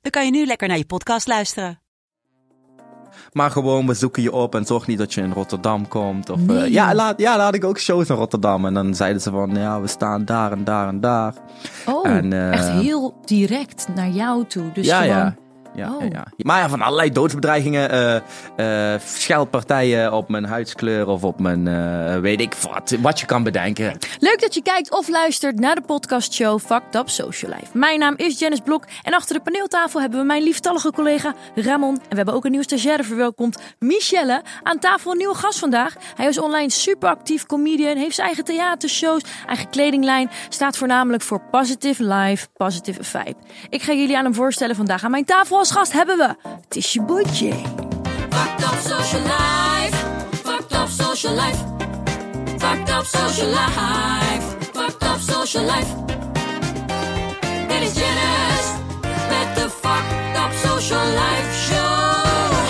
dan kan je nu lekker naar je podcast luisteren. Maar gewoon, we zoeken je op en zorg niet dat je in Rotterdam komt. Of, eh, ja, laat, ja, laat ik ook shows in Rotterdam. En dan zeiden ze van, ja, we staan daar en daar en daar. Oh, En, eh, echt heel direct naar jou toe. Dus ja, gewoon, ja. Ja, Oh. ja, ja. Maar ja, van allerlei doodsbedreigingen, eh scheldpartijen op mijn huidskleur of op mijn, eh, weet ik wat, wat je kan bedenken. Leuk dat je kijkt of luistert naar de podcastshow Fucked Up Social Life. Mijn naam is Janice Blok en achter de paneeltafel hebben we mijn lieftallige collega Ramon. En we hebben ook een nieuwe stagiaire verwelkomd, Michelle. Aan tafel een nieuwe gast vandaag. Hij is online super actief comedian, heeft zijn eigen theatershows, eigen kledinglijn. Staat voornamelijk voor Positive Life, Positive Vibe. Ik ga jullie aan hem voorstellen vandaag. Aan mijn tafel als gast hebben we Boy J. Fucked up social life. Fucked up social life. Fucked up social life. Fucked up social life. Dit is Janice met de Fucked up social life show.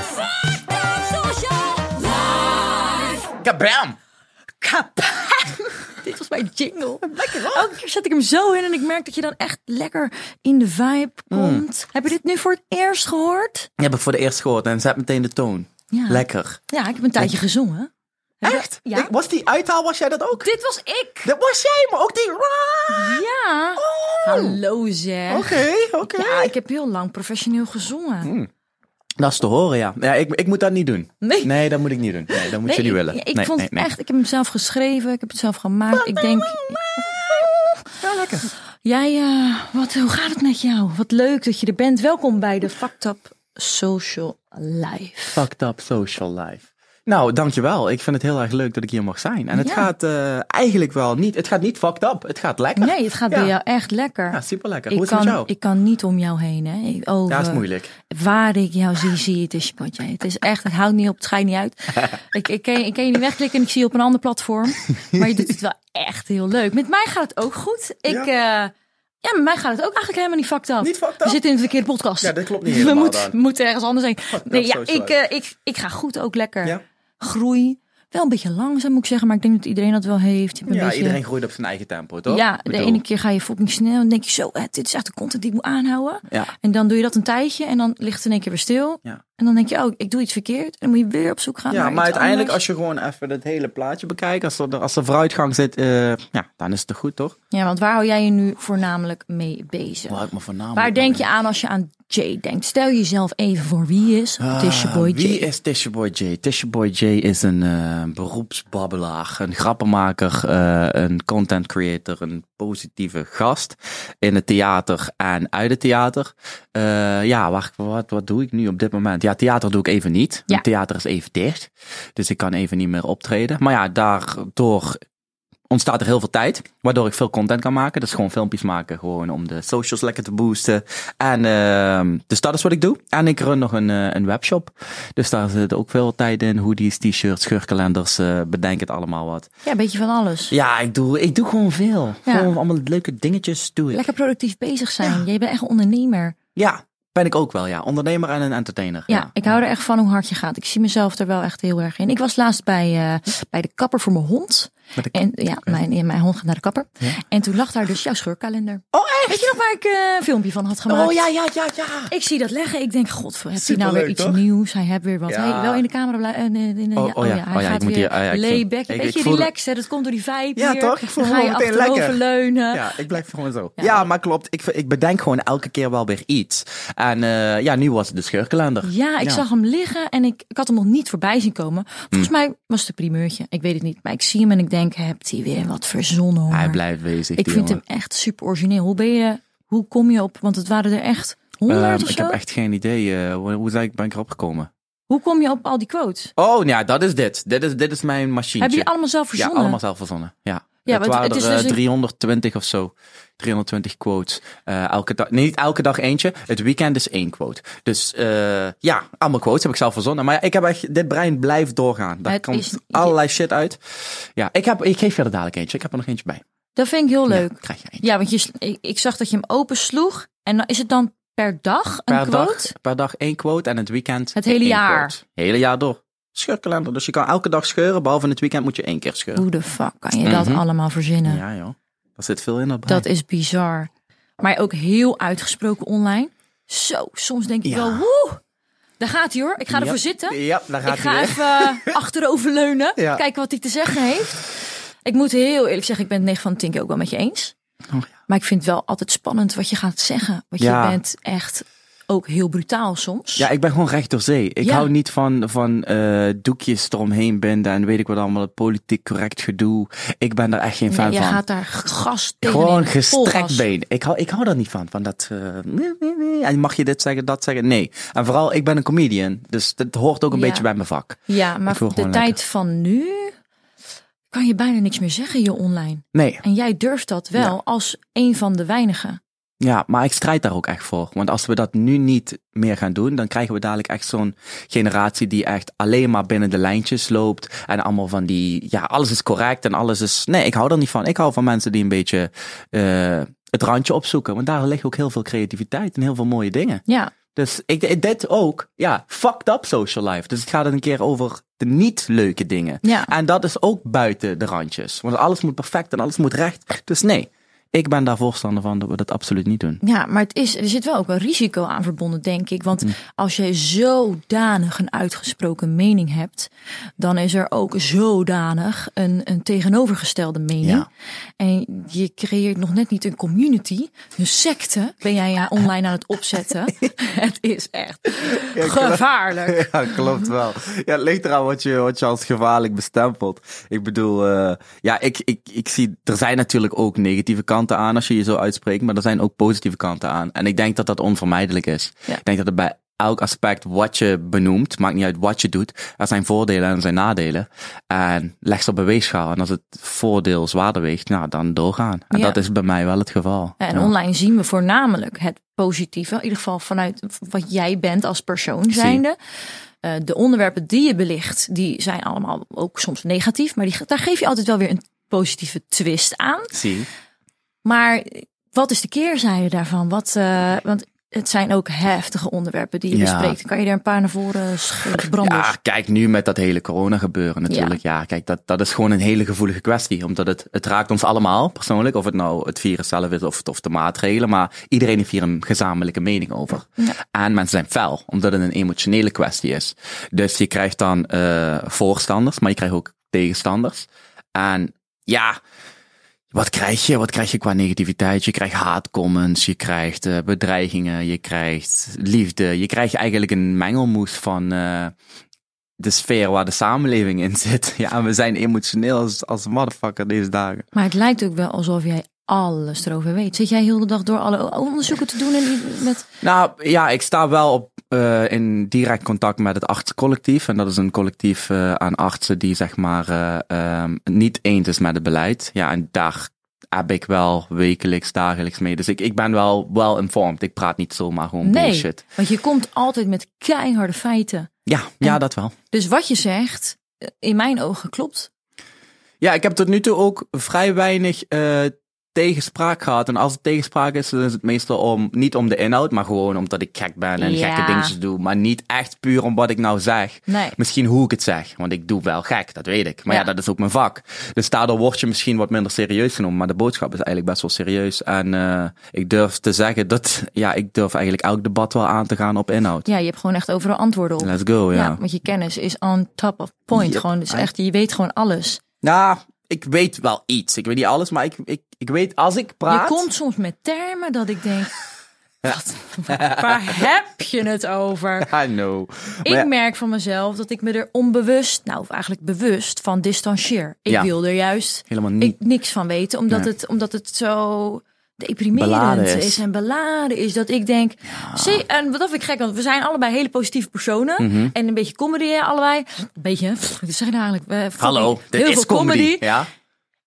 Fucked up social life. Kabam! Kap. Dit was mijn jingle. Lekker Elke keer zet ik hem zo in en ik merk dat je dan echt lekker in de vibe komt. Heb je dit nu voor het eerst gehoord? Die heb ik voor de eerst gehoord en zet meteen de toon. Ja. Lekker. Ja, ik heb een tijdje gezongen. Echt? Ja. Was die uithaal, was jij dat ook? Dit was ik. Dat was jij, maar ook die... Ja. Hallo zeg. Oh. Oké, oké. Ja, ik heb heel lang professioneel gezongen. Dat is te horen, ja. ja ik, ik moet dat niet doen. Nee. Nee, dat moet ik niet doen. Nee, dat moet je niet willen. Ik, ik nee, vond nee, nee. echt, ik heb hem zelf geschreven, ik heb het zelf gemaakt. Ik denk, Ja, lekker. jij, eh, wat, hoe gaat het met jou? Wat leuk dat je er bent. Welkom bij de Fucked Up Social Life. Fucked up social life. Nou, dankjewel. Ik vind het heel erg leuk dat ik hier mag zijn. En het Ja. gaat eh, eigenlijk wel niet... Het gaat niet fucked up. Het gaat lekker. Nee, het gaat Ja. bij jou echt lekker. Ja, super lekker. ik, Hoe is het kan, met jou? ik kan niet om jou heen. Hè. Ik- Over Ja, is moeilijk. Waar ik jou zie, zie je het is potje. Het is echt, het houdt niet op, het schijnt niet uit. ik, ik, ken, ik ken je niet wegklikken en ik zie je op een ander platform. Maar je doet het wel echt heel leuk. Met mij gaat het ook goed. Ik, ja. ja, met mij gaat het ook eigenlijk helemaal niet fucked up. Niet fucked We up? zitten in de verkeerde podcast. Ja, dat klopt niet We helemaal moeten, dan. moeten ergens anders heen. Nee, ja, ik, eh, ik, ik ga goed ook lekker. Ja. Groei. Wel een beetje langzaam moet ik zeggen, maar ik denk dat iedereen dat wel heeft. Je hebt een Ja, beetje... iedereen groeit op zijn eigen tempo, toch? Ja, de ene keer ga je fucking snel en dan denk je zo, hè, dit is echt de content die ik moet aanhouden. Ja. En dan doe je dat een tijdje en dan ligt het in één keer weer stil. Ja. En dan denk je, oh, ik doe iets verkeerd. En dan moet je weer op zoek gaan Ja, naar maar iets uiteindelijk anders. als je gewoon even het hele plaatje bekijkt, als er, als er vooruitgang zit, eh, ja, dan is het toch goed, toch? Ja, want waar hou jij je nu voornamelijk mee bezig? Waar ik me voornamelijk Waar denk mee- je aan als je aan Jay denkt? Stel jezelf even voor wie is Tisha Boy Ah, Wie Jay. is Tisha Boy J? Tisha Boy J is een eh, beroepsbabbelaar, een grappenmaker, eh, een content creator, een positieve gast in het theater en uit het theater. Eh, ja, wacht, wat, wat doe ik nu op dit moment? Ja, theater doe ik even niet. Ja. Het theater is even dicht, dus ik kan even niet meer optreden. Maar ja, daardoor ontstaat er heel veel tijd, waardoor ik veel content kan maken. Dus gewoon filmpjes maken, gewoon om de socials lekker te boosten. En ehm, dus dat is wat ik doe. En ik run nog een, eh, een webshop. Dus daar zit ook veel tijd in. Hoodies, t-shirts, scheurkalenders, eh, bedenk het allemaal wat. Ja, een beetje van alles. Ja, ik doe, ik doe gewoon veel. Ja. Gewoon allemaal leuke dingetjes doe ik. Lekker productief bezig zijn. Jij bent echt een ondernemer. Ja, ben ik ook wel, ja. Ondernemer en een entertainer. Ja, ik hou er echt van hoe hard je gaat. Ik zie mezelf er wel echt heel erg in. Ik was laatst bij, eh, bij de kapper voor mijn hond. Met En ja, mijn, mijn hond gaat naar de kapper. Ja. En toen lag daar dus jouw scheurkalender. Oh, echt? Weet je nog waar ik eh, een filmpje van had gemaakt? Oh, ja, ja, ja, ja. Ik zie dat leggen. Ik denk, god, heeft hij nou weer iets toch? nieuws? Hij heeft weer wat. Ja. Hey, wel in de camera blijven. in de- Oh, ja, oh ja. hij Oh gaat moet weer hier- ah layback. ik- Beetje voel- hè? Dat komt door die vibe Ja, hier. toch? Ik voel me meteen lekker. leunen. Ja, ik blijf gewoon zo. Ja. Maar klopt. Ik, ik bedenk gewoon elke keer wel weer iets. En eh, ja, nu was het de scheurkalender. Ja, ik zag hem liggen en ik, ik had hem nog niet voorbij zien komen. Volgens mij was het een primeurtje. Ik weet het niet. Maar ik zie hem en ik denk, hebt hij weer wat verzonnen hoor. Hij blijft bezig. ik vind jongen. hem echt super origineel. Hoe ben je, hoe kom je op, want het waren er echt honderd Ehm, ik heb echt geen idee. eh, hoe, hoe ben ik erop gekomen? Hoe kom je op al die quotes? Oh, ja, dat is dit. Dit is, dit is mijn machientje. Heb je die allemaal zelf Ja, verzonnen? allemaal zelf verzonnen. Ja. Ja, het waren het is er eh, dus een- 320 of zo. 320 quotes. Eh, elke dag, nee, niet elke dag eentje. Het weekend is één quote. Dus eh, ja, allemaal quotes heb ik zelf verzonnen. Maar ja, ik heb echt, dit brein blijft doorgaan. Daar Het komt is- allerlei shit uit. Ja, ik, heb, ik geef je er dadelijk eentje. Ik heb er nog eentje bij. Dat vind ik heel leuk. Ja, krijg je eentje. Ja, want je, ik, ik zag dat je hem opensloeg. En dan is het dan per dag een per, quote? dag, per dag één quote en het weekend Het hele jaar. quote. Hele jaar door. Scheurkalender. Dus je kan elke dag scheuren, behalve in het weekend moet je één keer scheuren. Hoe de fuck kan je dat Mhm. allemaal verzinnen? Ja joh. Daar zit veel in dat. Dat is bizar. Maar ook heel uitgesproken online. Zo, soms denk ik Ja. wel, woe, daar gaat hij hoor. Ik ga ervoor zitten. Ja, daar gaat ik ga hij even eh, achteroverleunen. Ja. Kijken wat hij te zeggen heeft. Ik moet heel eerlijk zeggen, ik ben het 9 van de 10 keer ook wel met je eens. Oh, ja. Maar ik vind het wel altijd spannend wat je gaat zeggen. Want je bent echt ook heel brutaal soms. Ja, ik ben gewoon recht door zee. Ik Ja. hou niet van, van eh, doekjes eromheen binden en weet ik wat allemaal, het politiek correct gedoe. Ik ben daar echt geen fan nee, je van. gaat daar gas tegen. Gewoon gestrekt been. Ik hou, ik hou daar niet van. Van dat, eh, nee, nee, nee. En mag je dit zeggen, dat zeggen? Nee. En vooral, ik ben een comedian. Dus dat hoort ook een Ja. beetje bij mijn vak. Ja, maar de tijd lekker. van nu kan je bijna niks meer zeggen je online. Nee. En jij durft dat wel Ja. als een van de weinigen. Ja, maar ik strijd daar ook echt voor. Want als we dat nu niet meer gaan doen, dan krijgen we dadelijk echt zo'n generatie die echt alleen maar binnen de lijntjes loopt. En allemaal van die, ja, alles is correct en alles is. Nee, ik hou er niet van. Ik hou van mensen die een beetje eh, het randje opzoeken. Want daar ligt ook heel veel creativiteit en heel veel mooie dingen. Ja, Dus ik, dit ook, ja, fucked up social life. Dus het gaat een keer over de niet leuke dingen. Ja. En dat is ook buiten de randjes. Want alles moet perfect en alles moet recht. Dus nee, ik ben daar voorstander van dat we dat absoluut niet doen. ja, maar het is, er zit wel ook een risico aan verbonden, denk ik. Hm. Want als jij zodanig een uitgesproken mening hebt, dan is er ook zodanig een, een tegenovergestelde mening. Ja. En je creëert nog net niet een community. Een secte ben jij ja online aan het opzetten. het is echt gevaarlijk. Ja, klopt wel. Ja, het ligt eraan wat je, wat je als gevaarlijk bestempelt. Ik bedoel, eh, ja, ik, ik, ik zie, er zijn natuurlijk ook negatieve kanten aan als je je zo uitspreekt, maar er zijn ook positieve kanten aan. En ik denk dat dat onvermijdelijk is. Ja. Ik denk dat het bij elk aspect wat je benoemt, maakt niet uit wat je doet, er zijn voordelen en er zijn nadelen. En leg ze op een weegschaal. En als het voordeel zwaarder weegt, nou, dan doorgaan. En Ja. dat is bij mij wel het geval. En Ja. online zien we voornamelijk het positieve. In ieder geval vanuit wat jij bent als persoon zijnde. Eh, de onderwerpen die je belicht, die zijn allemaal ook soms negatief. Maar die, daar geef je altijd wel weer een positieve twist aan. Zie. Maar wat is de keerzijde daarvan? Wat, eh, want het zijn ook heftige onderwerpen die je Ja. bespreekt. Kan je er een paar naar voren branden. Ja, kijk, nu met dat hele corona gebeuren natuurlijk. Ja, kijk, dat, dat is gewoon een hele gevoelige kwestie. Omdat het, het raakt ons allemaal persoonlijk. Of het nou het virus zelf is of, of de maatregelen. Maar iedereen heeft hier een gezamenlijke mening over. En mensen zijn fel, omdat het een emotionele kwestie is. Dus je krijgt dan eh, voorstanders, maar je krijgt ook tegenstanders. En ja, wat krijg je? Wat krijg je qua negativiteit? Je krijgt haatcomments, je krijgt eh, bedreigingen, je krijgt liefde. Je krijgt eigenlijk een mengelmoes van eh, de sfeer waar de samenleving in zit. Ja, we zijn emotioneel als, als motherfucker deze dagen. Maar het lijkt ook wel alsof jij alles erover weet. Zit jij heel de dag door alle onderzoeken te doen en met Nou ja, ik sta wel op, eh, in direct contact met het artsencollectief. En dat is een collectief eh, aan artsen die zeg maar eh, ehm, niet eens is met het beleid. Ja, en daar heb ik wel wekelijks, dagelijks mee. Dus ik, ik ben wel wel informed. Ik praat niet zomaar gewoon Nee, bullshit. want je komt altijd met keiharde feiten. Ja, ja, dat wel. Dus wat je zegt, in mijn ogen klopt. Ja, ik heb tot nu toe ook vrij weinig tegenspraak gehad. En als het tegenspraak is, dan is het meestal om, niet om de inhoud, maar gewoon omdat ik gek ben en Ja. gekke dingetjes doe. Maar niet echt puur om wat ik nou zeg. Nee. Misschien hoe ik het zeg, want ik doe wel gek, dat weet ik. Maar ja, Ja. dat is ook mijn vak. Dus daardoor word je misschien wat minder serieus genomen. Maar de boodschap is eigenlijk best wel serieus. En eh, ik durf te zeggen dat, ja, ik durf eigenlijk elk debat wel aan te gaan op inhoud. Ja, je hebt gewoon echt overal antwoorden op. Let's go, ja. Ja, want je kennis is on top of point. Yep. Gewoon, dus echt, je weet gewoon alles. Nou, ik weet wel iets. Ik weet niet alles, maar ik, ik, ik weet als ik praat... Je komt soms met termen dat ik denk, wat, waar heb je het over? I know. Ik ja, merk van mezelf dat ik me er onbewust, nou of eigenlijk bewust van distancieer. Ik Ja. wil er juist helemaal niet. ik, niks van weten, omdat, Nee. het, omdat het zo deprimerend Beladen is. is. en beladen is. Dat ik denk, zie, en wat dat vind ik gek, want we zijn allebei hele positieve personen. Mhm. En een beetje comedy allebei. Een beetje, pff, wat zeg je nou eigenlijk? Hallo, dit heel is veel comedy. comedy. Ja?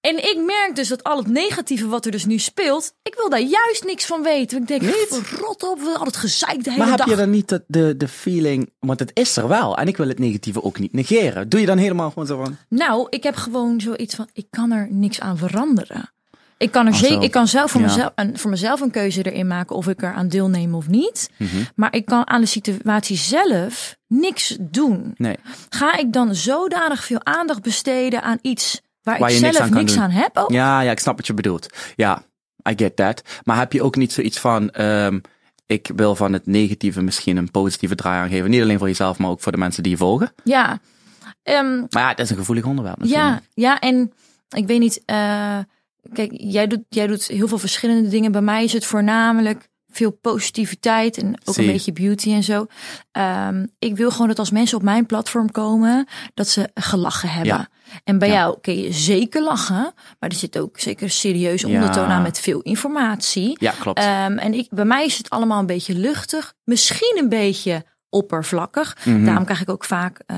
En ik merk dus dat al het negatieve wat er dus nu speelt, ik wil daar juist niks van weten. Ik denk, Niet? rot op, we al het gezeik de hele Maar heb dag. je dan niet de, de, de feeling, want het is er wel. En ik wil het negatieve ook niet negeren. Doe je dan helemaal gewoon zo van... Nou, ik heb gewoon zoiets van, ik kan er niks aan veranderen. Ik kan, er zeker, ik kan zelf voor, Ja. mezelf, een, voor mezelf een keuze erin maken of ik er aan deelneem of niet. Mhm. Maar ik kan aan de situatie zelf niks doen. Nee. Ga ik dan zodanig veel aandacht besteden aan iets waar, Waar ik niks zelf aan niks aan heb? ook? Ja, ja, ik snap wat je bedoelt. Ja, I get that. Maar heb je ook niet zoiets van, ehm, ik wil van het negatieve misschien een positieve draai aan geven. Niet alleen voor jezelf, maar ook voor de mensen die je volgen. Ja. Ehm, Maar ja, het is een gevoelig onderwerp natuurlijk. Ja, ja, en ik weet niet. eh, kijk, jij doet, jij doet heel veel verschillende dingen. Bij mij is het voornamelijk veel positiviteit en ook een beetje beauty en zo. Ehm, ik wil gewoon dat als mensen op mijn platform komen, dat ze gelachen hebben. Ja. En bij Ja. jou kun je zeker lachen, maar er zit ook zeker Ja. ondertoon aan met veel informatie. Ja, klopt. Ehm, en ik, bij mij is het allemaal een beetje luchtig, misschien een beetje oppervlakkig. Mhm. Daarom krijg ik ook vaak eh,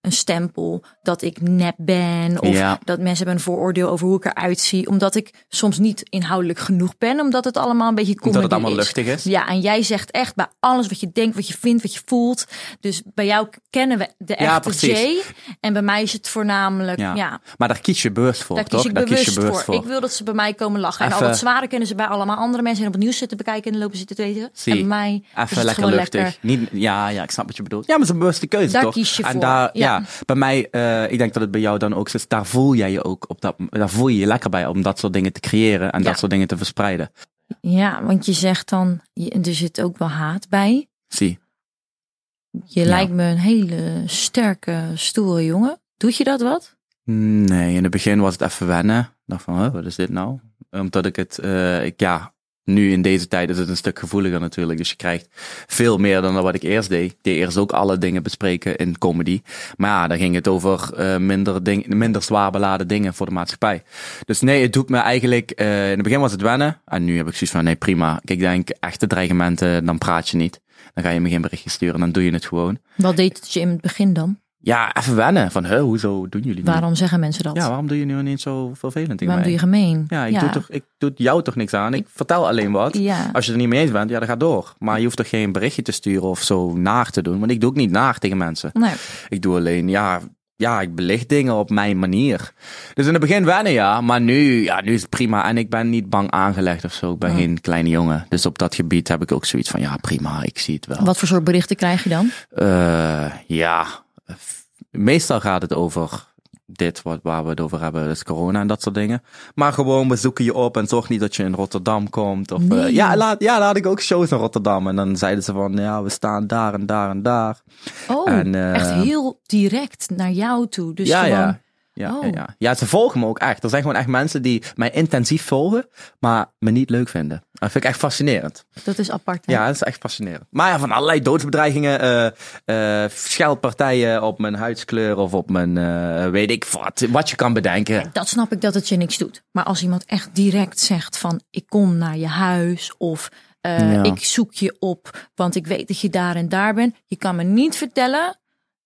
een stempel dat ik nep ben. Of Ja. dat mensen hebben een vooroordeel over hoe ik eruit zie. Omdat ik soms niet inhoudelijk genoeg ben. Omdat het allemaal een beetje comedy Omdat het allemaal luchtig is. Ja, en jij zegt echt bij alles wat je denkt, wat je vindt, wat je voelt. Dus bij jou kennen we de Ja, echte precies. Jay. En bij mij is het voornamelijk, ja, Ja. Maar daar kies je bewust voor, daar kies toch? ik daar bewust, kies je bewust voor. Ik wil dat ze bij mij komen lachen. En al dat zware kennen ze bij allemaal andere mensen. En op het nieuws zitten bekijken en dan lopen zitten te weten. Zie. En bij mij is Even lekker luchtig. lekker. Niet, ja, ja, ik snap wat je bedoelt. Ja, maar het is een bewuste keuze, Daar toch? kies je en voor, Daar, ja. Ja. bij mij, eh, ik denk dat het bij jou dan ook is. Daar voel jij je ook op dat, daar voel je je lekker bij om dat soort dingen te creëren en Ja. dat soort dingen te verspreiden. Ja, want je zegt dan, er zit ook wel haat bij. Zie. Je Ja. lijkt me een hele sterke, stoere jongen. Doet je dat wat? Nee, in het begin was het even wennen. Ik dacht van, huh, wat is dit nou? Omdat ik het, eh, ik, ja, nu in deze tijd is het een stuk gevoeliger natuurlijk. Dus je krijgt veel meer dan wat ik eerst deed. Ik deed eerst ook alle dingen bespreken in comedy. Maar ja, dan ging het over eh, minder, minder zwaar beladen dingen voor de maatschappij. Dus nee, het doet me eigenlijk, eh, in het begin was het wennen. En nu heb ik zoiets van, nee prima. Ik denk, echte dreigementen, dan praat je niet. Dan ga je me geen berichtje sturen, dan doe je het gewoon. Wat deed het je in het begin dan? Ja, even wennen. Van, huh, hoezo doen jullie niet? Waarom zeggen mensen dat? Ja, waarom doe je nu niet zo vervelend tegen Waarom doe mij? je gemeen? Ja, ik, Doe toch, ik doe jou toch niks aan. Ik vertel alleen wat. Ja. Als je het er niet mee eens bent, ja, dan ga door. Maar je hoeft toch geen berichtje te sturen of zo naar te doen. Want ik doe ook niet naar tegen mensen. Nee. Ik doe alleen, ja, ja, ik belicht dingen op mijn manier. Dus in het begin wennen, ja. Maar nu, ja, nu is het prima. En ik ben niet bang aangelegd of zo. Ik ben geen kleine jongen. Dus op dat gebied heb ik ook zoiets van, ja, prima, ik zie het wel. Wat voor soort berichten krijg je dan? Eh, ja, meestal gaat het over dit wat, waar we het over hebben, dus corona en dat soort dingen. Maar gewoon, we zoeken je op en zorg niet dat je in Rotterdam komt. Of, eh, ja, laat, ja, had ik ook shows in Rotterdam. En dan zeiden ze van, ja, we staan daar en daar en daar. Oh, En, eh, echt heel direct naar jou toe. Dus ja, gewoon, ja. Ja, Oh. ja, ja. ze volgen me ook echt. Er zijn gewoon echt mensen die mij intensief volgen, maar me niet leuk vinden. Dat vind ik echt fascinerend. dat is apart. hè? Ja, dat is echt fascinerend. Maar ja, van allerlei doodsbedreigingen, scheldpartijen op mijn huidskleur of op mijn, eh, weet ik wat, wat je kan bedenken. Dat snap ik dat het je niks doet. Maar als iemand echt direct zegt van ik kom naar je huis of Ja. ik zoek je op, want ik weet dat je daar en daar bent. Je kan me niet vertellen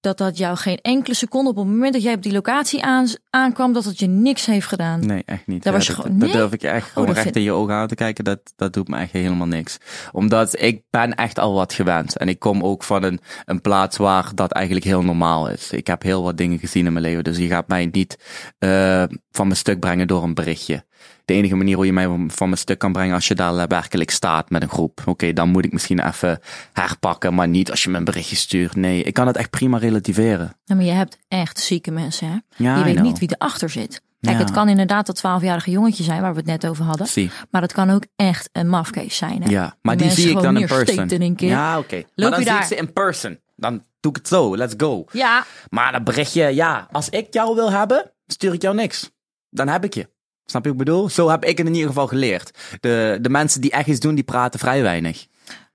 dat dat jou geen enkele seconde op het moment dat jij op die locatie aan, aankwam, dat het je niks heeft gedaan. Nee, echt niet. Daar Ja, was je dat, gewoon- dat durf ik echt gewoon dat recht vind- in je ogen aan te kijken. Dat, dat doet me echt helemaal niks. Omdat ik ben echt al wat gewend. En ik kom ook van een, een plaats waar dat eigenlijk heel normaal is. Ik heb heel wat dingen gezien in mijn leven. Dus je gaat mij niet eh, van mijn stuk brengen door een berichtje. De enige manier hoe je mij van mijn stuk kan brengen als je daar werkelijk staat met een groep. Oké, dan moet ik misschien even herpakken. Maar niet als je me een berichtje stuurt. Nee, ik kan het echt prima relativeren. Ja, maar je hebt echt zieke mensen, hè? Ja, je weet know. niet wie erachter zit. Kijk, Ja. het kan inderdaad dat 12-jarige jongetje zijn waar we het net over hadden. Zie. Maar het kan ook echt een mafkees zijn. Hè? Ja, maar die, zie ik dan in person. in keer. Ja, oké. Maar dan je zie ik ze in person. Dan doe ik het zo. Let's go. Ja, Maar dat berichtje, ja, als ik jou wil hebben, stuur ik jou niks. Dan heb ik je. Snap je wat ik bedoel? Zo heb ik het in ieder geval geleerd. De, de mensen die echt iets doen, die praten vrij weinig.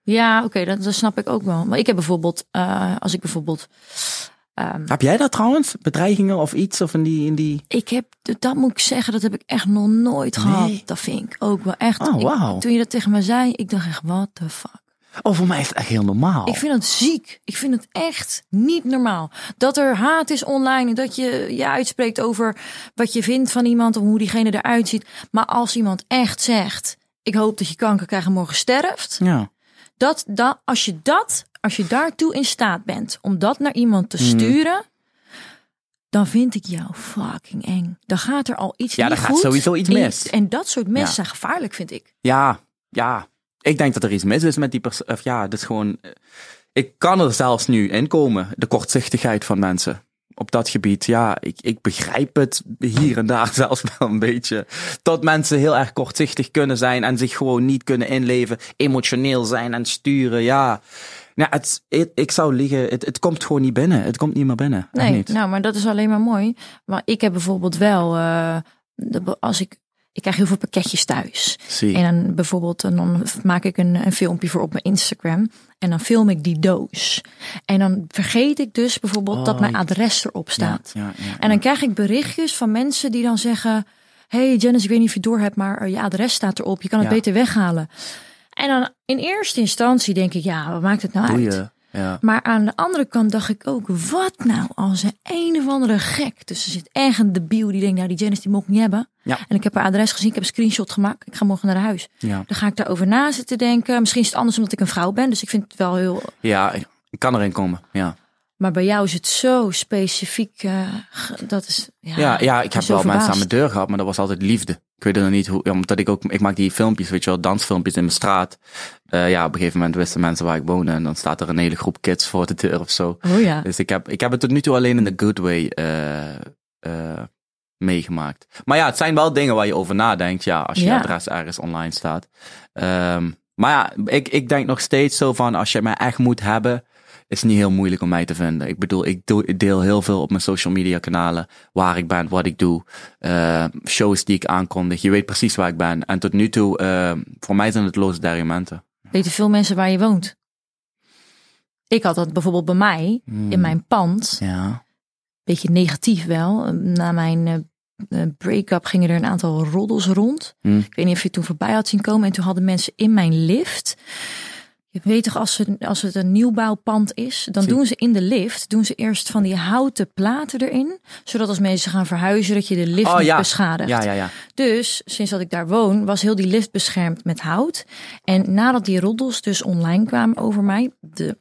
Ja, oké, dat, dat snap ik ook wel. Maar ik heb bijvoorbeeld, eh, als ik bijvoorbeeld, ehm, Heb jij dat trouwens? Bedreigingen of iets? Of in die, in die... ik heb, dat moet ik zeggen, dat heb ik echt nog nooit Nee. gehad. Dat vind ik ook wel echt. Oh, ik- wauw. toen je dat tegen me zei, ik dacht echt, what the fuck. Oh, voor mij is het echt heel normaal. Ik vind het ziek. Ik vind het echt niet normaal. Dat er haat is online. en Dat je je uitspreekt over wat je vindt van iemand. Of hoe diegene eruit ziet. Maar als iemand echt zegt. Ik hoop dat je kanker krijgt en morgen sterft. Ja. Dat, dat, als je dat, als je daartoe in staat bent. Om dat naar iemand Mhm. te sturen. Dan vind ik jou fucking eng. Dan gaat er al iets Ja, niet dan gaat goed. sowieso iets mis. En dat soort mensen Ja. zijn gevaarlijk, vind ik. Ja, ja. Ik denk dat er iets mis is met die persoon. Of ja, is gewoon. eh, Ik kan er zelfs nu in komen. De kortzichtigheid van mensen. Op dat gebied, ja, ik, ik begrijp het hier en daar zelfs wel een beetje. Dat mensen heel erg kortzichtig kunnen zijn en zich gewoon niet kunnen inleven, emotioneel zijn en sturen, ja. Ja, het, het- ik zou liegen, het, het komt gewoon niet binnen. Het komt niet meer binnen. Nee, niet. nou, maar dat is alleen maar mooi. Maar ik heb bijvoorbeeld wel, de- als ik, ik krijg heel veel pakketjes thuis. Zie. En dan bijvoorbeeld, en dan maak ik een, een filmpje voor op mijn Instagram. En dan film ik die doos. En dan vergeet ik dus bijvoorbeeld dat Oh, mijn adres erop staat. Ja, ja, ja, En dan krijg ik berichtjes van mensen die dan zeggen: Hey Janice, ik weet niet of je door hebt, maar eh, je adres staat erop. Je kan het beter weghalen. En dan in eerste instantie denk ik: Ja, wat maakt het nou uit? Ja. Maar aan de andere kant dacht ik ook, wat nou als een een of andere gek. Dus er zit ergens een debiel die denkt, nou die Janice die moet ik niet hebben. Ja. En ik heb haar adres gezien, ik heb een screenshot gemaakt. Ik ga morgen naar huis. Ja. Dan ga ik daarover na zitten denken. Misschien is het anders omdat ik een vrouw ben. Dus ik vind het wel heel... ja, ik kan erin komen. Ja. Maar bij jou is het zo specifiek. eh, dat is... Ja, Ja, ja, ik heb wel mensen aan mijn deur gehad, maar dat was altijd liefde. Ik weet nog niet hoe, ja, omdat ik ook, ik maak die filmpjes, weet je wel, dansfilmpjes in mijn straat. Eh, ja, op een gegeven moment wisten mensen waar ik woonde en dan staat er een hele groep kids voor de deur of zo. Oh ja. Dus ik heb, ik heb het tot nu toe alleen in de good way eh, eh, meegemaakt. Maar ja, het zijn wel dingen waar je over nadenkt, ja, als je Ja. adres ergens online staat. Ehm, maar ja, ik, ik denk nog steeds zo van, als je mij echt moet hebben, is niet heel moeilijk om mij te vinden. Ik bedoel, ik, doe, ik deel heel veel op mijn social media kanalen, waar ik ben, wat ik doe, eh, shows die ik aankondig. Je weet precies waar ik ben. En tot nu toe, eh, voor mij zijn het loze diamenten. Weten veel mensen waar je woont? Ik had dat bijvoorbeeld bij mij, Hmm. in mijn pand. Ja. beetje negatief wel. Na mijn eh, break-up gingen er een aantal roddels rond. Hm. Ik weet niet of je het toen voorbij had zien komen. En toen hadden mensen in mijn lift. Weet toch, als, ze, als het een nieuwbouwpand is, dan Zie. doen ze in de lift, doen ze eerst van die houten platen erin. Zodat als mensen gaan verhuizen, dat je de lift Oh niet ja. beschadigt. Ja, ja, ja. Dus sinds dat ik daar woon, was heel die lift beschermd met hout. En nadat die roddels dus online kwamen over mij, de,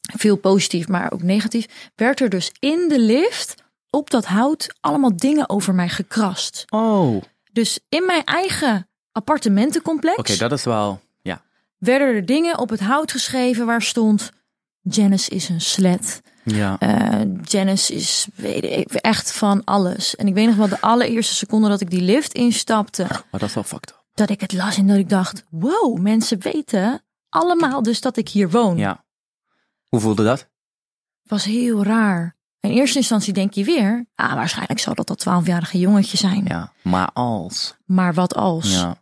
veel positief, maar ook negatief, werd er dus in de lift op dat hout allemaal dingen over mij gekrast. Oh. Oké, Dus in mijn eigen appartementencomplex dat is wel. Werden er dingen op het hout geschreven waar stond: Janice is een slet. Ja. Eh, Janice is weet ik, echt van alles. En ik weet nog wel de allereerste seconde dat ik die lift instapte, Maar dat is wel fucked up. dat ik het las en dat ik dacht: wow, mensen weten allemaal dus dat ik hier woon. Ja. Hoe voelde dat? Was heel raar. In eerste instantie denk je weer, ah, waarschijnlijk zal dat dat twaalfjarige jongetje zijn. Ja. Maar als. Maar wat als? Ja.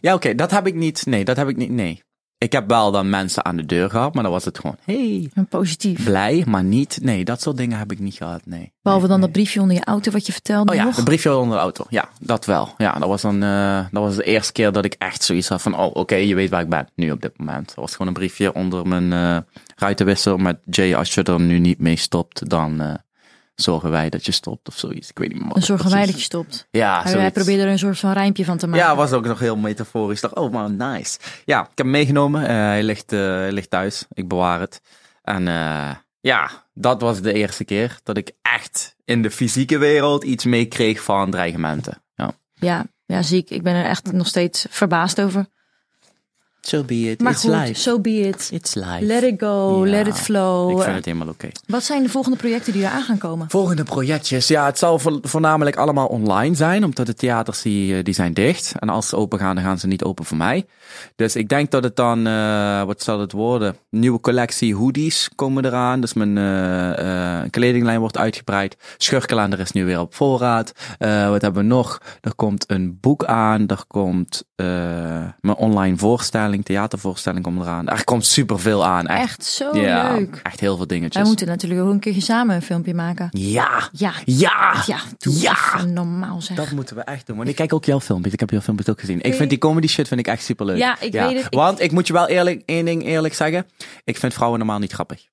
Ja, oké, dat heb ik niet. Nee, dat heb ik niet. Nee. Ik heb wel dan mensen aan de deur gehad, maar dan was het gewoon, hey, positief. blij, maar niet. Nee, dat soort dingen heb ik niet gehad. Nee. Behalve Nee, dan nee. dat briefje onder je auto wat je vertelde Oh ja, nog. de briefje onder de auto. Ja, dat wel. Ja, dat was dan, eh, dat was de eerste keer dat ik echt zoiets had van, oh, oké, je weet waar ik ben nu op dit moment. Dat was gewoon een briefje onder mijn eh ruitenwissel met Jay, als je er nu niet mee stopt, dan eh, zorgen wij dat je stopt of zoiets. Ik weet niet meer. zorgen wij dat je stopt. Ja, Hij, probeerde er een soort van rijmpje van te maken. Ja, was ook nog heel metaforisch. Ik dacht, oh man, nice. Ja, ik heb hem meegenomen. Eh, hij, ligt, eh, hij ligt thuis. Ik bewaar het. En eh, ja, dat was de eerste keer dat ik echt in de fysieke wereld iets meekreeg van dreigementen. Ja. ja, ja, ziek. Ik ben er echt nog steeds verbaasd over. So be it. Maar It's goed, life. so be it. It's life. Let it go, Ja, let it flow. Ik vind het helemaal oké. Wat zijn de volgende projecten die er aan gaan komen? Volgende projectjes. Ja, het zal vo- voornamelijk allemaal online zijn, omdat de theaters die, eh, die zijn dicht. En als ze open gaan, dan gaan ze niet open voor mij. Dus ik denk dat het dan, eh, wat zal het worden? Nieuwe collectie hoodies komen eraan. Dus mijn eh, eh, kledinglijn wordt uitgebreid. Schurkalender is nu weer op voorraad. Eh, wat hebben we nog? Er komt een boek aan. Er komt eh, mijn online voorstelling. Voorstelling, theatervoorstelling komt eraan. Er komt superveel aan. Echt, Echt zo ja, leuk. Echt heel veel dingetjes. Wij moeten natuurlijk ook een keertje samen een filmpje maken. Ja, Ja. ja, Ja, doe Ja. normaal zeg. Dat moeten we echt doen. Want ik kijk ook jouw filmpjes. Ik heb jouw filmpjes ook gezien. Ik vind die comedy shit vind ik echt superleuk. Ja, ik weet het. Ik- Want ik moet je wel eerlijk, één ding eerlijk zeggen. Ik vind vrouwen normaal niet grappig.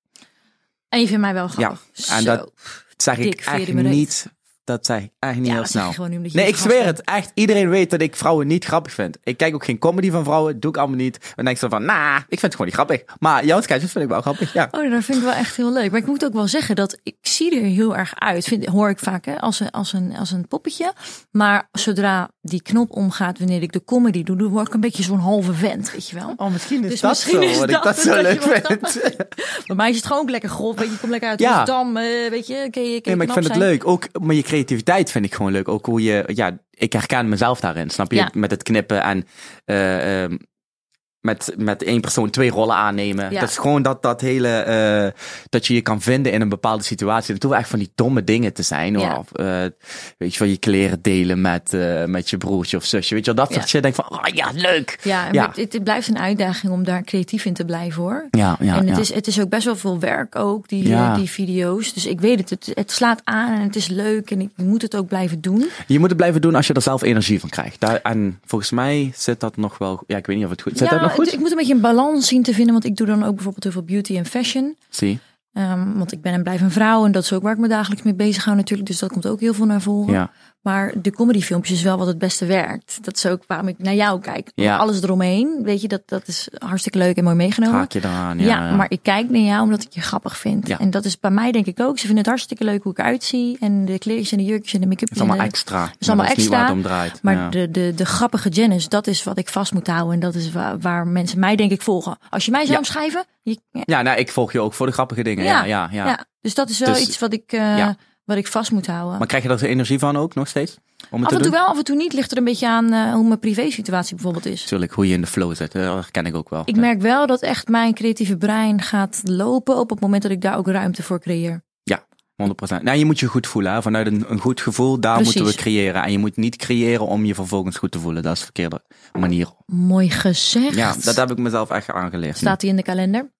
En je vindt mij wel grappig. Ja, en Zo. dat zeg ik echt niet. Dat zeg ik echt niet Ja, heel snel. nee, ik zweer het. Echt, iedereen weet dat ik vrouwen niet grappig vind. Ik kijk ook geen comedy van vrouwen. Doe ik allemaal niet. Dan denk ik zo van, nah, ik vind het gewoon niet grappig. Maar jouw sketches vind ik wel grappig. Ja. Oh, dat vind ik wel echt heel leuk. Maar ik moet ook wel zeggen dat ik zie er heel erg uit. Vind, hoor ik vaak hè, als, een, als, een, als een poppetje. Maar zodra die knop omgaat wanneer ik de comedy doe, dan word ik een beetje zo'n halve vent, weet je wel. Oh, misschien is Dus dat misschien zo. is ik dat zo leuk vind. Bij mij is het gewoon ook lekker grof. Weet je, je komt lekker uit Ja. Rotterdam, eh, weet je. Ken je, ken je Nee, maar ik vind het leuk. Ook, maar je creativiteit vind ik gewoon leuk. Ook hoe je, ja, ik herken mezelf daarin. Snap je? Ja. Met het knippen en eh, ehm, met, met één persoon twee rollen aannemen. Ja. Dat is gewoon dat, dat hele, eh, dat je je kan vinden in een bepaalde situatie. Het hoeven echt van die domme dingen te zijn. Ja. Of, eh, weet je wel, je kleren delen met, eh, met je broertje of zusje. Weet je wel, dat soort Ja. shit. Denk van, oh ja, leuk. Ja. Het, het, blijft een uitdaging om daar creatief in te blijven hoor. Ja, ja, en het, is, het is ook best wel veel werk ook, die, die video's. Dus ik weet het, het, het slaat aan en het is leuk en ik moet het ook blijven doen. Je moet het blijven doen als je er zelf energie van krijgt. Daar, en volgens mij zit dat nog wel, ja, ik weet niet of het goed zit. Het- goed? ik moet een beetje een balans zien te vinden, want ik doe dan ook bijvoorbeeld heel veel beauty en fashion. Zie, Ehm, want ik ben en blijf een vrouw en dat is ook waar ik me dagelijks mee bezig hou natuurlijk. Dus dat komt ook heel veel naar voren. ja. Maar de comedyfilmpjes is wel wat het beste werkt. Dat is ook waarom ik naar jou kijk. Ja. Alles eromheen, weet je, dat, dat is hartstikke leuk en mooi meegenomen. Haak je eraan, Ja, ja. ja. maar ik kijk naar jou omdat ik je grappig vind. Ja. En dat is bij mij denk ik ook. Ze vinden het hartstikke leuk hoe ik eruit zie. En de kleertjes en de jurkjes en de make-up. Het is allemaal extra. is allemaal dat is niet extra, waar het om draait. Maar de, de, de grappige Janice, dat is wat ik vast moet houden. En dat is waar, waar mensen mij denk ik volgen. Als je mij zou Ja. omschrijven. Je, ja, ja, nou, ik volg je ook voor de grappige dingen. Ja, ja, ja. Dus dat is wel Dus- iets wat ik, eh. Wat ik vast moet houden. Maar krijg je er energie van ook nog steeds? Om het af en toe doen? wel, af en toe niet. Ligt er een beetje aan eh, hoe mijn privé situatie bijvoorbeeld is. Tuurlijk, hoe je in de flow zit. Dat herken ik ook wel. Ik merk wel dat echt mijn creatieve brein gaat lopen op het moment dat ik daar ook ruimte voor creëer. 100%. Nou, je moet je goed voelen. Hè? Vanuit een, een goed gevoel, daar Precies. moeten we creëren. En je moet niet creëren om je vervolgens goed te voelen. Dat is de verkeerde manier. Mooi gezegd. Ja, dat heb ik mezelf echt aangeleerd. Staat die in de kalender?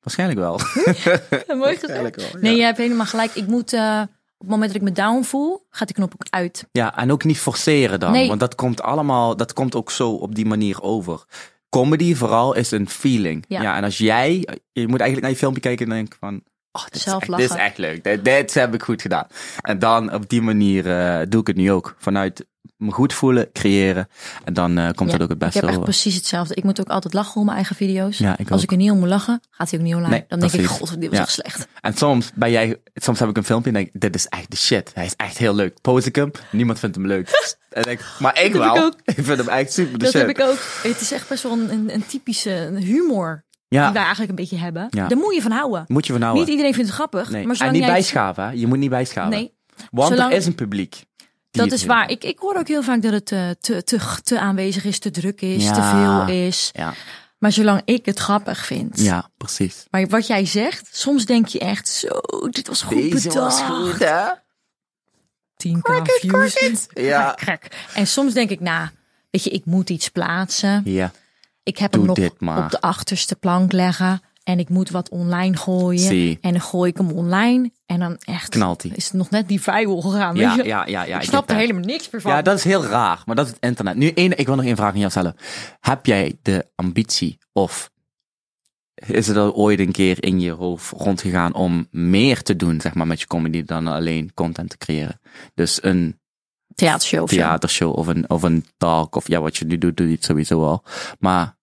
Waarschijnlijk wel. Mooi gezegd. Nee, je hebt helemaal gelijk. Ik moet, eh, op het moment dat ik me down voel, gaat die knop ook uit. Ja, en ook niet forceren dan. Nee. Want dat komt allemaal, dat komt ook zo op die manier over. Comedy vooral is een feeling. Ja. Ja, en als jij, je moet eigenlijk naar je filmpje kijken en denken van, oh, dit, is Zelf echt, dit is echt leuk. Dit, dit heb ik goed gedaan. En dan op die manier eh, doe ik het nu ook. Vanuit me goed voelen, creëren. En dan eh, komt Ja, dat ook het Ik beste heb echt precies hetzelfde. Ik moet ook altijd lachen om mijn eigen video's. Ja, ik Als ook. ik er niet om moet lachen, gaat hij ook niet online. Nee, dan denk ik, god, dit was Ja. echt slecht. En soms ben jij, soms heb ik een filmpje en denk ik, dit is echt de shit. Hij is echt heel leuk. Post ik hem, niemand vindt hem leuk. en denk, ik, maar ik Dat wel. ik Ik, vind hem echt super de Dat shit. heb ik ook. Het is echt best wel een typische humor Ja, die wij eigenlijk een beetje hebben. Ja. Daar moet je van houden. moet je van houden. Niet iedereen vindt het grappig. Nee. Maar en niet jij bijschaven. Je moet niet bijschaven. Nee, Want Zolang- er is een publiek. dat is waar. Ik, ik hoor ook heel vaak dat het eh, te, te, te aanwezig is, te druk is, Ja. te veel is. Ja, Maar zolang ik het grappig vind. ja, precies. Maar wat jij zegt, soms denk je echt zo, dit was goed bedacht. hè? 10k views. Ja. En soms denk ik, nou, weet je, ik moet iets plaatsen. Ja, Ik heb Doe hem nog maar. op de achterste plank leggen. En ik moet wat online gooien. Zie. En dan gooi ik hem online. En dan echt knalt is het nog net die viral gegaan. Ja, weet je? ja, ja, ja. ik ik snap er dat. helemaal niks meer van. Ja, dat is heel raar. Maar dat is het internet. Nu, één, ik wil nog één vraag aan jou stellen. Heb jij de ambitie of is het al ooit een keer in je hoofd rondgegaan om meer te doen, zeg maar, met je comedy dan alleen content te creëren? Dus een Theatershow. of theatershow of een, of een talk of ja, wat je nu doet, doe je het sowieso al. Maar,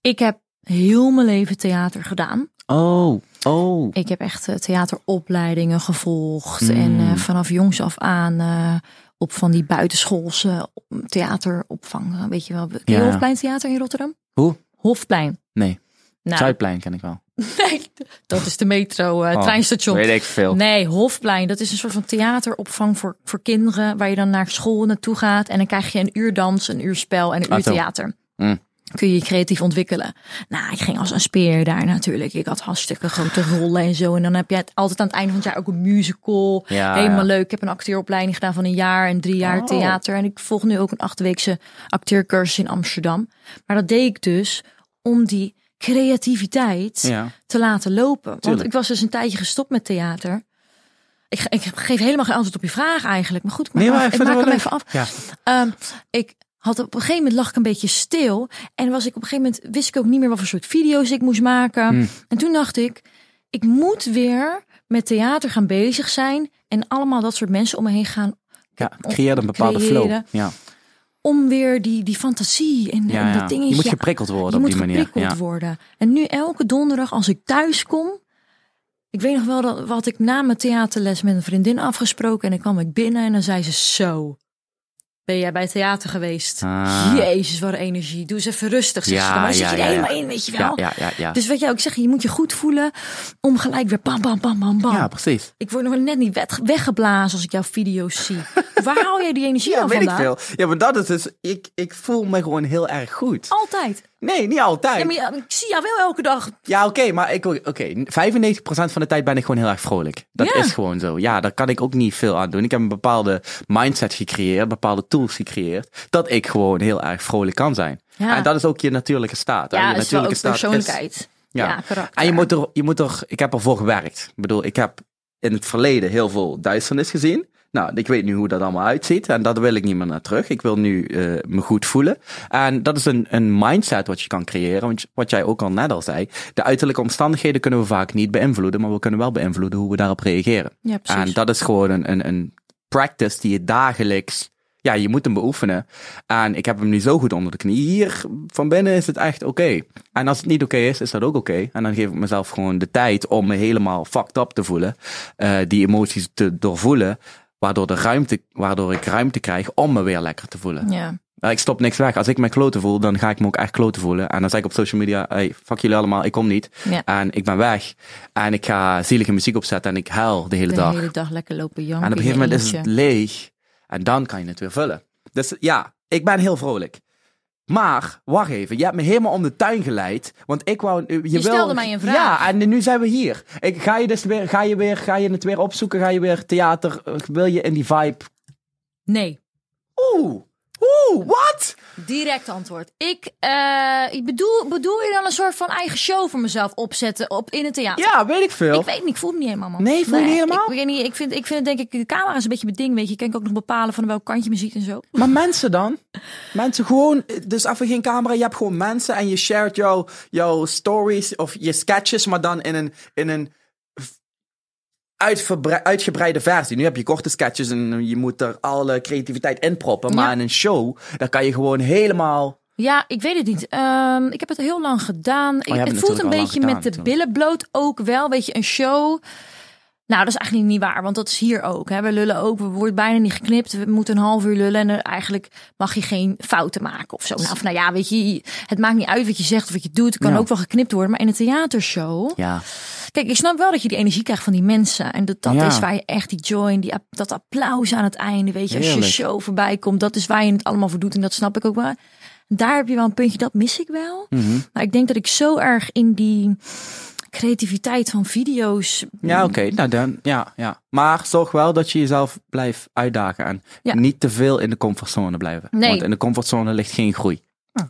Ik heb heel mijn leven theater gedaan. oh, oh. Ik heb echt eh, theateropleidingen gevolgd. Mm. En eh, vanaf jongs af aan eh, op van die buitenschoolse theateropvang. eh, Weet je wel, ken je Ja. Hofplein Theater in Rotterdam? Hoe? Hofplein. Nee, Nou, Zuidplein ken ik wel. nee, dat is de metro Oh, treinstation. Weet ik veel. Nee, Hofplein, dat is een soort van theateropvang voor, voor kinderen. Waar je dan naar school naartoe gaat. En dan krijg je een uur dans, een uur spel en een Ah, uur theater. Mm. kun je je creatief ontwikkelen. Nou, ik ging als een speer daar natuurlijk. Ik had hartstikke grote rollen en zo. En dan heb je het altijd aan het einde van het jaar ook een musical. Ja, Helemaal ja. leuk. Ik heb een acteuropleiding gedaan van een jaar en drie jaar Oh. theater. En ik volg nu ook een achtweekse acteurcursus in Amsterdam. Maar dat deed ik dus om die creativiteit Ja. te laten lopen. Want Tuurlijk. ik was dus een tijdje gestopt met theater. Ik, ik geef helemaal geen antwoord op je vraag eigenlijk. Maar goed, ik maak, Nee, maar ik ik maak hem even af. Ja. Ehm, ik had op een gegeven moment lag ik een beetje stil. En was ik op een gegeven moment wist ik ook niet meer wat voor soort video's ik moest maken. Hmm. En toen dacht ik, ik moet weer met theater gaan bezig zijn. En allemaal dat soort mensen om me heen gaan. Ja, het creëert een bepaalde Creëren. flow. Ja. Om weer die, die fantasie en, Ja, en dat dingetje. Je moet geprikkeld worden Je op moet die manier. geprikkeld worden. En nu elke donderdag als ik thuis kom. Ik weet nog wel dat wat ik na mijn theaterles met een vriendin afgesproken. En dan kwam ik binnen en dan zei ze zo. Ben jij bij theater geweest? Ah. Jezus, wat energie. Doe eens even rustig. Zeg Ja, ze dan. Maar dan ja, zit je er ja, ja. helemaal in, weet je wel. Ja, ja, ja, ja. Dus wat jij ook zegt, je moet je goed voelen om gelijk weer bam, bam, bam, bam, bam. ja, precies. Ik word nog net niet weg- weggeblazen als ik jouw video's zie. Waar haal jij die energie Ja, dan weet ik vandaan? veel. Ja, maar dat is dus, ik, ik voel me gewoon heel erg goed. Altijd. Nee, niet altijd. Ja, maar ja, ik zie jou wel elke dag. Ja, oké, maar ik, oké, 95% van de tijd ben ik gewoon heel erg vrolijk. Dat Ja. is gewoon zo. Ja, daar kan ik ook niet veel aan doen. Ik heb een bepaalde mindset gecreëerd, bepaalde tools gecreëerd, dat ik gewoon heel erg vrolijk kan zijn. Ja. En dat is ook je natuurlijke staat. Ja, je is ook staat is- persoonlijkheid. ja. Ja, karakter. En je moet, er, je moet er, ik heb ervoor gewerkt. Ik bedoel, ik heb in het verleden heel veel duisternis gezien. Nou, ik weet nu hoe dat allemaal uitziet en daar wil ik niet meer naar terug. Ik wil nu eh, me goed voelen. En dat is een, een mindset wat je kan creëren. Want wat jij ook al net al zei, de uiterlijke omstandigheden kunnen we vaak niet beïnvloeden, maar we kunnen wel beïnvloeden hoe we daarop reageren. Ja, precies. En dat is gewoon een, een, een practice die je dagelijks, ja, je moet hem beoefenen. En ik heb hem nu zo goed onder de knie. Hier van binnen is het echt oké. En als het niet oké is, is dat ook oké. En dan geef ik mezelf gewoon de tijd om me helemaal fucked up te voelen. eh, die emoties te doorvoelen. Waardoor, de ruimte, waardoor ik ruimte krijg om me weer lekker te voelen. Ja. Maar Ik stop niks weg. Als ik me kloten voel, dan ga ik me ook echt kloten voelen. En dan zeg ik op social media, hey, fuck jullie allemaal, ik kom niet. Ja. En ik ben weg. En ik ga zielige muziek opzetten en ik huil de hele De dag. hele dag lekker lopen janken En op een gegeven moment is het leeg. En dan kan je het weer vullen. Dus ja, ik ben heel vrolijk. Maar, wacht even, je hebt me helemaal om de tuin geleid. Want ik wou... Je, stelde mij een vraag. Ja, en nu zijn we hier. Ik, ga, je dus weer, ga, je weer, ga je het weer opzoeken? Ga je weer theater? Wil je in die vibe? Nee. Oeh, oeh, wat? Direct antwoord. Ik, eh, ik bedoel, bedoel je dan een soort van eigen show voor mezelf opzetten op, in het theater? Ja, weet ik veel. Ik weet niet, ik voel het niet helemaal, man. Nee, voel je niet helemaal? Ik, weet niet, ik, vind, ik vind denk ik, de camera is een beetje beding, weet je. Je kan ook nog bepalen van welk kant je me ziet en zo. Maar mensen dan? Mensen gewoon, dus even geen camera, je hebt gewoon mensen en je shared jouw, jouw stories of je sketches, maar dan in een, in een uitgebreide versie. Nu heb je korte sketches en je moet er alle creativiteit in proppen, maar Ja. in een show, daar kan je gewoon helemaal... Ja, ik weet het niet. Ehm, ik heb het heel lang gedaan. Hebt het voelt een beetje gedaan, met de natuurlijk. billen bloot ook wel. Weet je, een show. Nou, dat is eigenlijk niet waar, want dat is hier ook. Hè. We lullen ook, we worden bijna niet geknipt. We moeten een half uur lullen en eigenlijk mag je geen fouten maken of zo. Nou, of, nou ja, weet je, het maakt niet uit wat je zegt of wat je doet. Het kan Ja. ook wel geknipt worden, maar in een theatershow... Ja, Kijk, ik snap wel dat je die energie krijgt van die mensen. En dat, dat Ja. is waar je echt die joy, die, dat applaus aan het einde, weet je, als je show voorbij komt. Dat is waar je het allemaal voor doet en dat snap ik ook wel. Daar heb je wel een puntje, dat mis ik wel. Mhm. Maar ik denk dat ik zo erg in die creativiteit van video's... ja oké, nou dan, ja, ja. Maar zorg wel dat je jezelf blijft uitdagen en Ja. niet te veel in de comfortzone blijven. Nee. Want in de comfortzone ligt geen groei.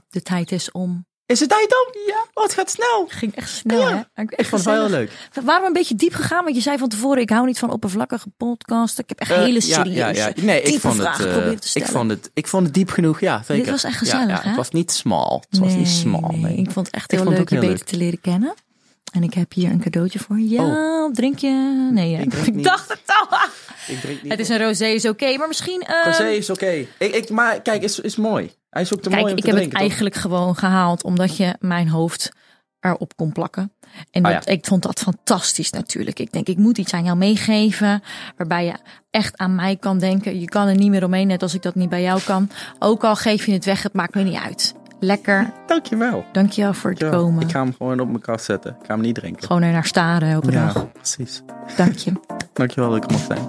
De tijd is om. Is het tijd om? Ja. Oh, het gaat snel. Ging echt snel, Ja. hè? Echt Ik vond het wel heel leuk. We waren een beetje diep gegaan, want je zei van tevoren... ik hou niet van oppervlakkige podcasts. Ik heb echt hele Eh, serieuze, Nee, ik vond, het, eh, ik, vond het, ik vond het diep genoeg, ja, zeker. Dit was echt Ja, gezellig, ja, hè? Het was niet smal. Het was niet smal, nee. Ik vond het echt heel leuk je beter leuk. te leren kennen. En ik heb hier een cadeautje voor je. Ja, drink je? Nee, ja. Ik dacht het al. Ik drink niet. Het is een rosé, is oké. maar misschien... eh, Rosé is oké. Ik, ik, maar kijk, is, is mooi. Hij is ook te Kijk, mooi om ik te heb drinken, het eigenlijk gewoon gehaald omdat je mijn hoofd erop kon plakken. En Ah, dat, ja. ik vond dat fantastisch natuurlijk. Ik denk, ik moet iets aan jou meegeven waarbij je echt aan mij kan denken. Je kan er niet meer omheen, net als ik dat niet bij jou kan. Ook al geef je het weg, het maakt me niet uit. Lekker. Dankjewel. Dankjewel voor het Ja, komen. Ik ga hem gewoon op mijn kast zetten. Ik ga hem niet drinken. Gewoon er naar staren elke Ja, dag. precies. Dank je. Dankjewel dat ik er mocht zijn.